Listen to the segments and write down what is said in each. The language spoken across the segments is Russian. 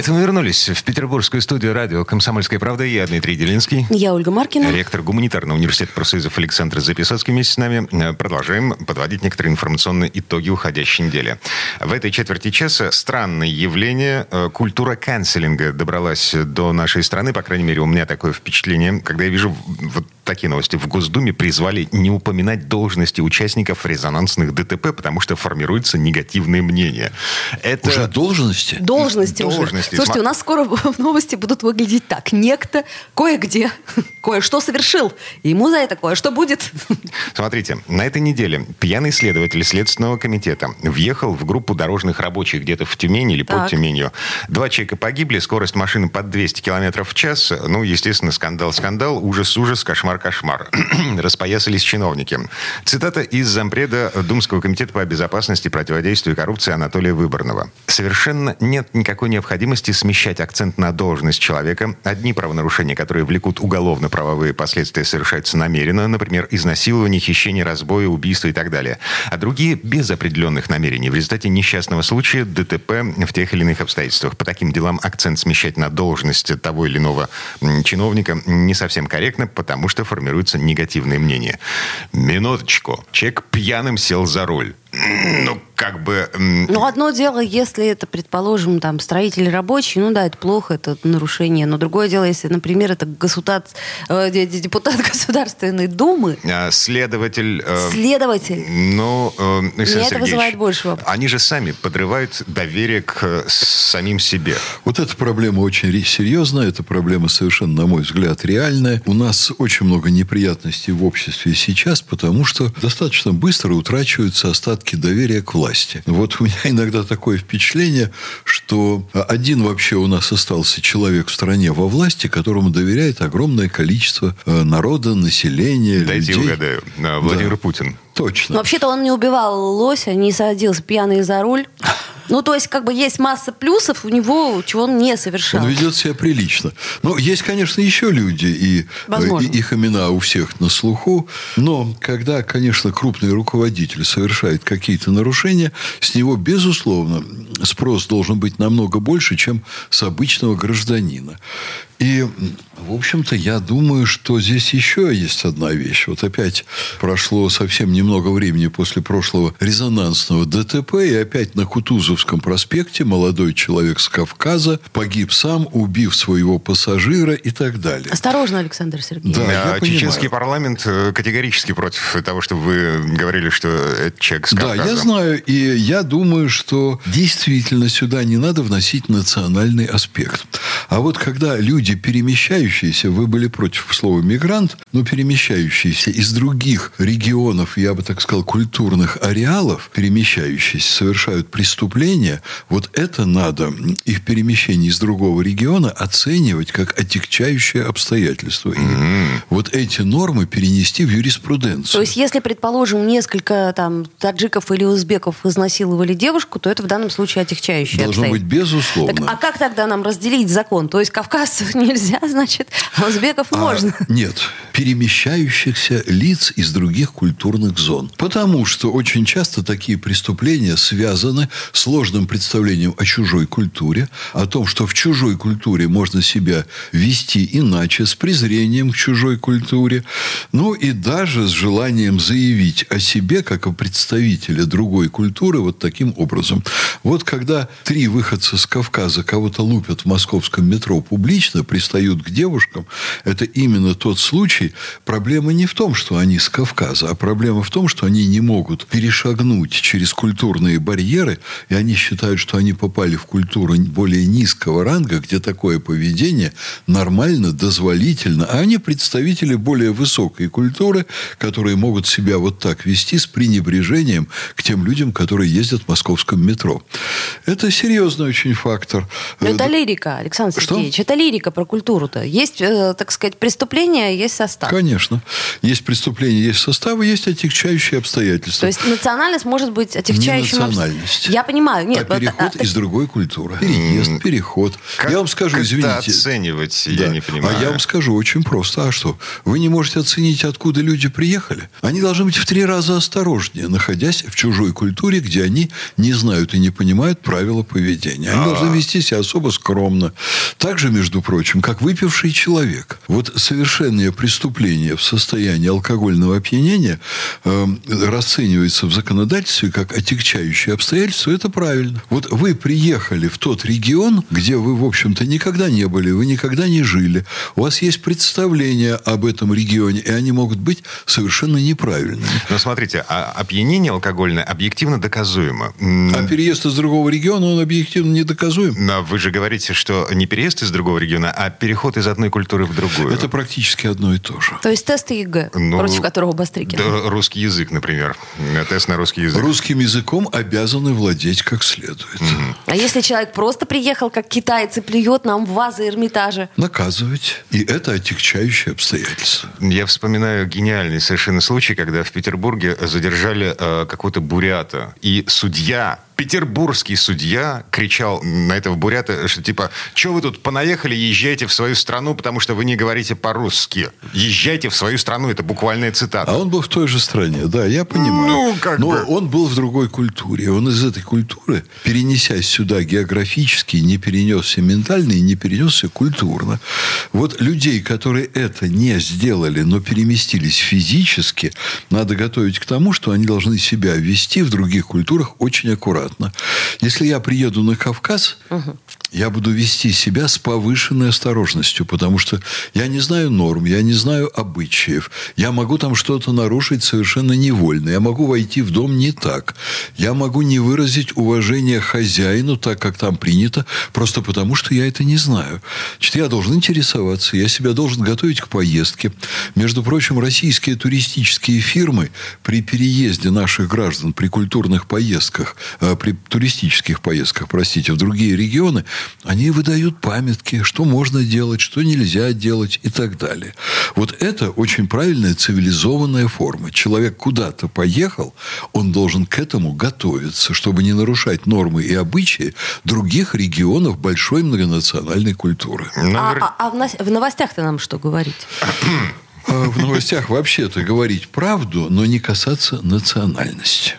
Это мы вернулись в петербургскую студию радио «Комсомольская правда». Я Дмитрий Делинский. Я Ольга Маркина. Ректор гуманитарного университета профсоюзов Александр Записоцкий вместе с нами. Э, продолжаем подводить некоторые информационные итоги уходящей недели. В этой четверти часа странное явление. Э, культура канцелинга добралась до нашей страны. По крайней мере, у меня такое впечатление, когда я вижу вот такие новости. В Госдуме призвали не упоминать должности участников резонансных ДТП, потому что формируется негативное мнение. Это... Уже должности? Должности, должности. уже. Слушайте, у нас скоро новости будут выглядеть так. Некто кое-где кое-что совершил. И ему за это кое-что будет. Смотрите, на этой неделе пьяный следователь Следственного комитета въехал в группу дорожных рабочих где-то в Тюмени или так. под Тюменью. Два человека погибли, скорость машины под 200 км в час. Ну, естественно, скандал-скандал, ужас-ужас, кошмар-кошмар. Распоясались чиновники. Цитата из зампреда Думского комитета по безопасности и противодействию коррупции Анатолия Выборного. Совершенно нет никакой необходимости смещать акцент на должность человека. Одни правонарушения, которые влекут уголовно-правовые последствия, совершаются намеренно, например, изнасилование, хищение, разбой, убийство и так далее. А другие без определенных намерений в результате несчастного случая, ДТП в тех или иных обстоятельствах. По таким делам акцент смещать на должность того или иного чиновника не совсем корректно, потому что формируется негативное мнение. Минуточку. Человек пьяным сел за руль. Ну, как бы... Ну, одно дело, если это, предположим, там, строитель рабочий, ну да, это плохо, это нарушение. Но другое дело, если, например, это государ... Э, депутат Государственной Думы. А, следователь... Э, следователь. Ну, э, Меня это вызывает больше вопросов. Они же сами подрывают доверие к самим себе. Вот эта проблема очень серьезная, эта проблема совершенно, на мой взгляд, реальная. У нас очень много неприятностей в обществе сейчас, потому что достаточно быстро утрачиваются остатки остатки доверия к власти. Вот у меня иногда такое впечатление, что один вообще у нас остался человек в стране во власти, которому доверяет огромное количество э, народа, населения, Дайте людей. угадаю. Владимир да. Путин. Точно. Но вообще-то он не убивал лося, не садился пьяный за руль. Ну, то есть, как бы есть масса плюсов у него, чего он не совершал. Он ведет себя прилично. Но есть, конечно, еще люди, и, и их имена у всех на слуху. Но когда, конечно, крупный руководитель совершает какие-то нарушения, с него, безусловно, спрос должен быть намного больше, чем с обычного гражданина. И, в общем-то, я думаю, что здесь еще есть одна вещь. Вот опять прошло совсем немного времени после прошлого резонансного ДТП, и опять на Кутузовском проспекте молодой человек с Кавказа погиб сам, убив своего пассажира и так далее. Осторожно, Александр Сергеевич. Да, я Чеченский понимаю. парламент э, категорически против того, чтобы вы говорили, что это человек с Кавказа. Да, я знаю, и я думаю, что действительно сюда не надо вносить национальный аспект. А вот когда люди перемещающиеся, вы были против слова «мигрант», но перемещающиеся из других регионов, я бы так сказал, культурных ареалов, перемещающиеся, совершают преступления, вот это надо, их перемещение из другого региона, оценивать как отягчающее обстоятельство. И mm-hmm. вот эти нормы перенести в юриспруденцию. То есть, если, предположим, несколько там таджиков или узбеков изнасиловали девушку, то это в данном случае отягчающее Должно быть безусловно. Так, а как тогда нам разделить закон? То есть, кавказцев нельзя, значит, а узбеков а, можно. Нет, перемещающихся лиц из других культурных зон. Потому что очень часто такие преступления связаны с сложным представлением о чужой культуре, о том, что в чужой культуре можно себя вести иначе, с презрением к чужой культуре, ну и даже с желанием заявить о себе как о представителе другой культуры вот таким образом. Вот когда три выходца с Кавказа кого-то лупят в московском метро публично, пристают к девушкам, это именно тот случай. Проблема не в том, что они с Кавказа, а проблема в том, что они не могут перешагнуть через культурные барьеры, и они считают, что они попали в культуру более низкого ранга, где такое поведение нормально, дозволительно, а они представители более высокой культуры, которые могут себя вот так вести с пренебрежением к тем людям, которые ездят в московском метро. Это серьезный очень фактор. Но это лирика, Александр Сергеевич. Что? Это лирика про культуру-то. Есть, э, так сказать, преступления, есть состав. Конечно. Есть преступление, есть составы, есть отягчающие обстоятельства. То есть национальность может быть отягчающим... Не национальность. Я понимаю. Нет, а переход а, из другой культуры. Переезд, переход. Как, я вам скажу, как извините. оценивать, да. я не понимаю. А я вам скажу очень просто. А что? Вы не можете оценить, откуда люди приехали? Они должны быть в три раза осторожнее, находясь в чужой культуре, где они не знают и не понимают правила поведения. Они А-а-а. должны вести себя особо скромно. Также, между прочим, как выпивший человек. Вот совершенное преступление в состоянии алкогольного опьянения э, расценивается в законодательстве как отягчающее обстоятельство. Это правильно. Вот вы приехали в тот регион, где вы, в общем-то, никогда не были, вы никогда не жили. У вас есть представление об этом регионе, и они могут быть совершенно неправильными. Но смотрите, а опьянение алкогольное объективно доказуемо. А переезд из другого региона, он объективно недоказуем. Но вы же говорите, что не переезд из другого региона, а переход из одной культуры в другую. Это практически одно и то же. То есть тест ЕГЭ, ну, против которого Бастрыкин. Да, русский язык, например. Тест на русский язык. Русским языком обязаны владеть как следует. Угу. А если человек просто приехал, как китаец, и плюет нам в вазы Эрмитажа? Наказывать. И это отягчающее обстоятельство. Я вспоминаю гениальный совершенно случай, когда в Петербурге задержали э, какого-то бурята. И судья петербургский судья кричал на этого бурята, что типа, что вы тут понаехали, езжайте в свою страну, потому что вы не говорите по-русски. Езжайте в свою страну, это буквальная цитата. А он был в той же стране, да, я понимаю. Ну, как Но бы. он был в другой культуре. Он из этой культуры, перенесясь сюда географически, не перенесся ментально и не перенесся культурно. Вот людей, которые это не сделали, но переместились физически, надо готовить к тому, что они должны себя вести в других культурах очень аккуратно. Если я приеду на Кавказ, угу. Я буду вести себя с повышенной осторожностью, потому что я не знаю норм, я не знаю обычаев. Я могу там что-то нарушить совершенно невольно. Я могу войти в дом не так. Я могу не выразить уважение хозяину так, как там принято, просто потому что я это не знаю. Значит, я должен интересоваться, я себя должен готовить к поездке. Между прочим, российские туристические фирмы при переезде наших граждан, при культурных поездках, э, при туристических поездках, простите, в другие регионы, они выдают памятки, что можно делать, что нельзя делать и так далее. Вот это очень правильная цивилизованная форма. Человек куда-то поехал, он должен к этому готовиться, чтобы не нарушать нормы и обычаи других регионов большой многонациональной культуры. А, а, а в новостях-то нам что говорить? А в новостях вообще-то говорить правду, но не касаться национальности.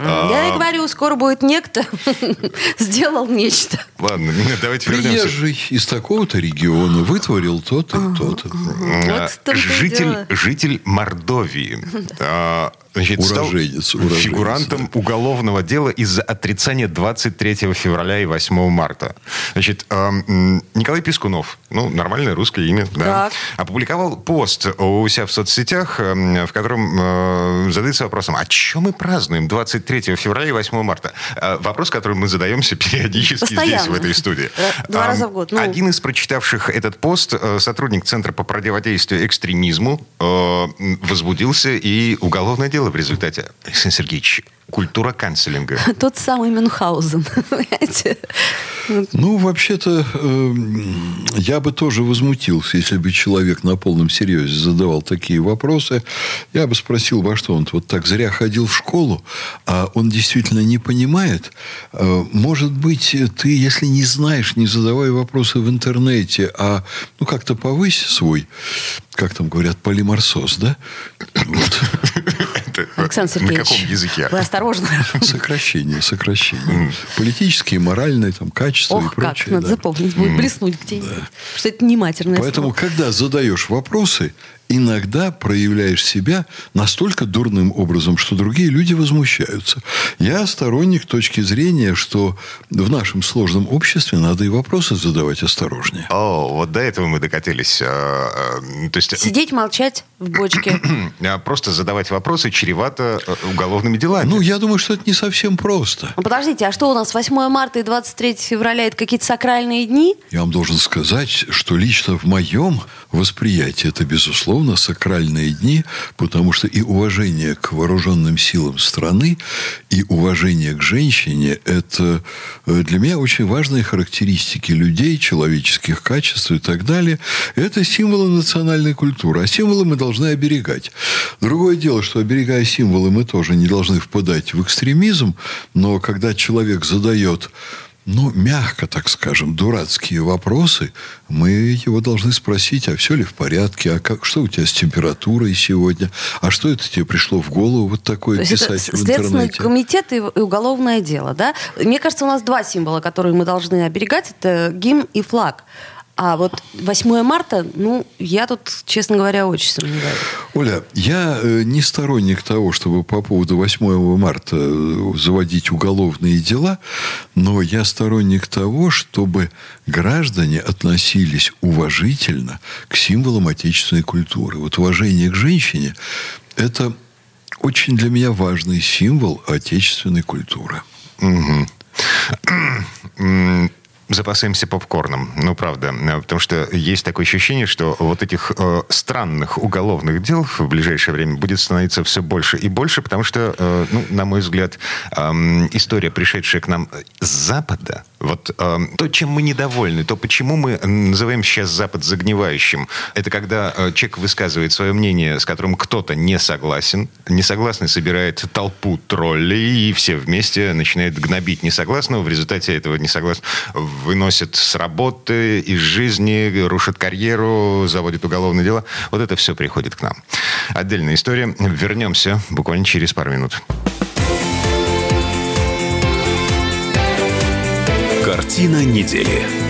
Я и говорю, скоро будет некто. Сделал нечто. Ладно, давайте вернемся. Приезжий из такого-то региона вытворил то-то и то-то. Житель, житель Мордовии. А, значит, уроженец, стал уроженец, фигурантом да. уголовного дела из-за отрицания 23 февраля и 8 марта. Значит, э, Николай Пискунов, ну, нормальное русское имя, да, опубликовал пост у себя в соцсетях, в котором э, задается вопросом, а что мы празднуем 23 февраля и 8 марта? Э, вопрос, который мы задаемся периодически Постоянно. здесь, в этой студии. Два раза в год. Ну... Один из прочитавших этот пост, э, сотрудник Центра по противодействию экстремизму, э, возбудился и уголовное дело дело в результате, Александр Сергеевич? Культура канцелинга. Тот самый Мюнхгаузен, понимаете? Ну, вообще-то, э, я бы тоже возмутился, если бы человек на полном серьезе задавал такие вопросы. Я бы спросил, во что он вот так зря ходил в школу, а он действительно не понимает. Э, может быть, ты, если не знаешь, не задавай вопросы в интернете, а ну как-то повысь свой, как там говорят, полиморсоз, да? Вот. Александр Сергеевич, на каком языке? Вы осторожно. Сокращение, сокращение. Политические, моральные там, качества Ох, и прочее. как, надо да. запомнить, будет блеснуть где-нибудь. Да. Что это не матерное Поэтому, слово. когда задаешь вопросы, иногда проявляешь себя настолько дурным образом, что другие люди возмущаются. Я сторонник точки зрения, что в нашем сложном обществе надо и вопросы задавать осторожнее. О, вот до этого мы докатились. А, а, то есть... Сидеть, молчать в бочке. Просто задавать вопросы чревато э, уголовными делами. Ну, я думаю, что это не совсем просто. Ну, подождите, а что у нас 8 марта и 23 февраля это какие-то сакральные дни? Я вам должен сказать, что лично в моем восприятии это, безусловно, безусловно, сакральные дни, потому что и уважение к вооруженным силам страны, и уважение к женщине – это э, для меня очень важные характеристики людей, человеческих качеств и так далее. Это символы национальной культуры. А символы мы должны оберегать. Другое дело, что оберегая символы, мы тоже не должны впадать в экстремизм, но когда человек задает ну, мягко, так скажем, дурацкие вопросы, мы его должны спросить, а все ли в порядке, а как, что у тебя с температурой сегодня, а что это тебе пришло в голову вот такое То писать это в интернете? Следственный комитет и уголовное дело, да? Мне кажется, у нас два символа, которые мы должны оберегать, это гимн и флаг. А вот 8 марта, ну, я тут, честно говоря, очень сомневаюсь. Оля, я э, не сторонник того, чтобы по поводу 8 марта э, заводить уголовные дела, но я сторонник того, чтобы граждане относились уважительно к символам отечественной культуры. Вот уважение к женщине – это очень для меня важный символ отечественной культуры. Угу запасаемся попкорном. Ну, правда. Потому что есть такое ощущение, что вот этих э, странных уголовных дел в ближайшее время будет становиться все больше и больше, потому что, э, ну, на мой взгляд, э, история, пришедшая к нам с Запада, вот э, то, чем мы недовольны, то, почему мы называем сейчас Запад загнивающим, это когда э, человек высказывает свое мнение, с которым кто-то не согласен, несогласный собирает толпу троллей, и все вместе начинают гнобить несогласного, в результате этого несогласного выносят с работы, из жизни, рушат карьеру, заводят уголовное дело. Вот это все приходит к нам. Отдельная история. Вернемся буквально через пару минут. Картина недели.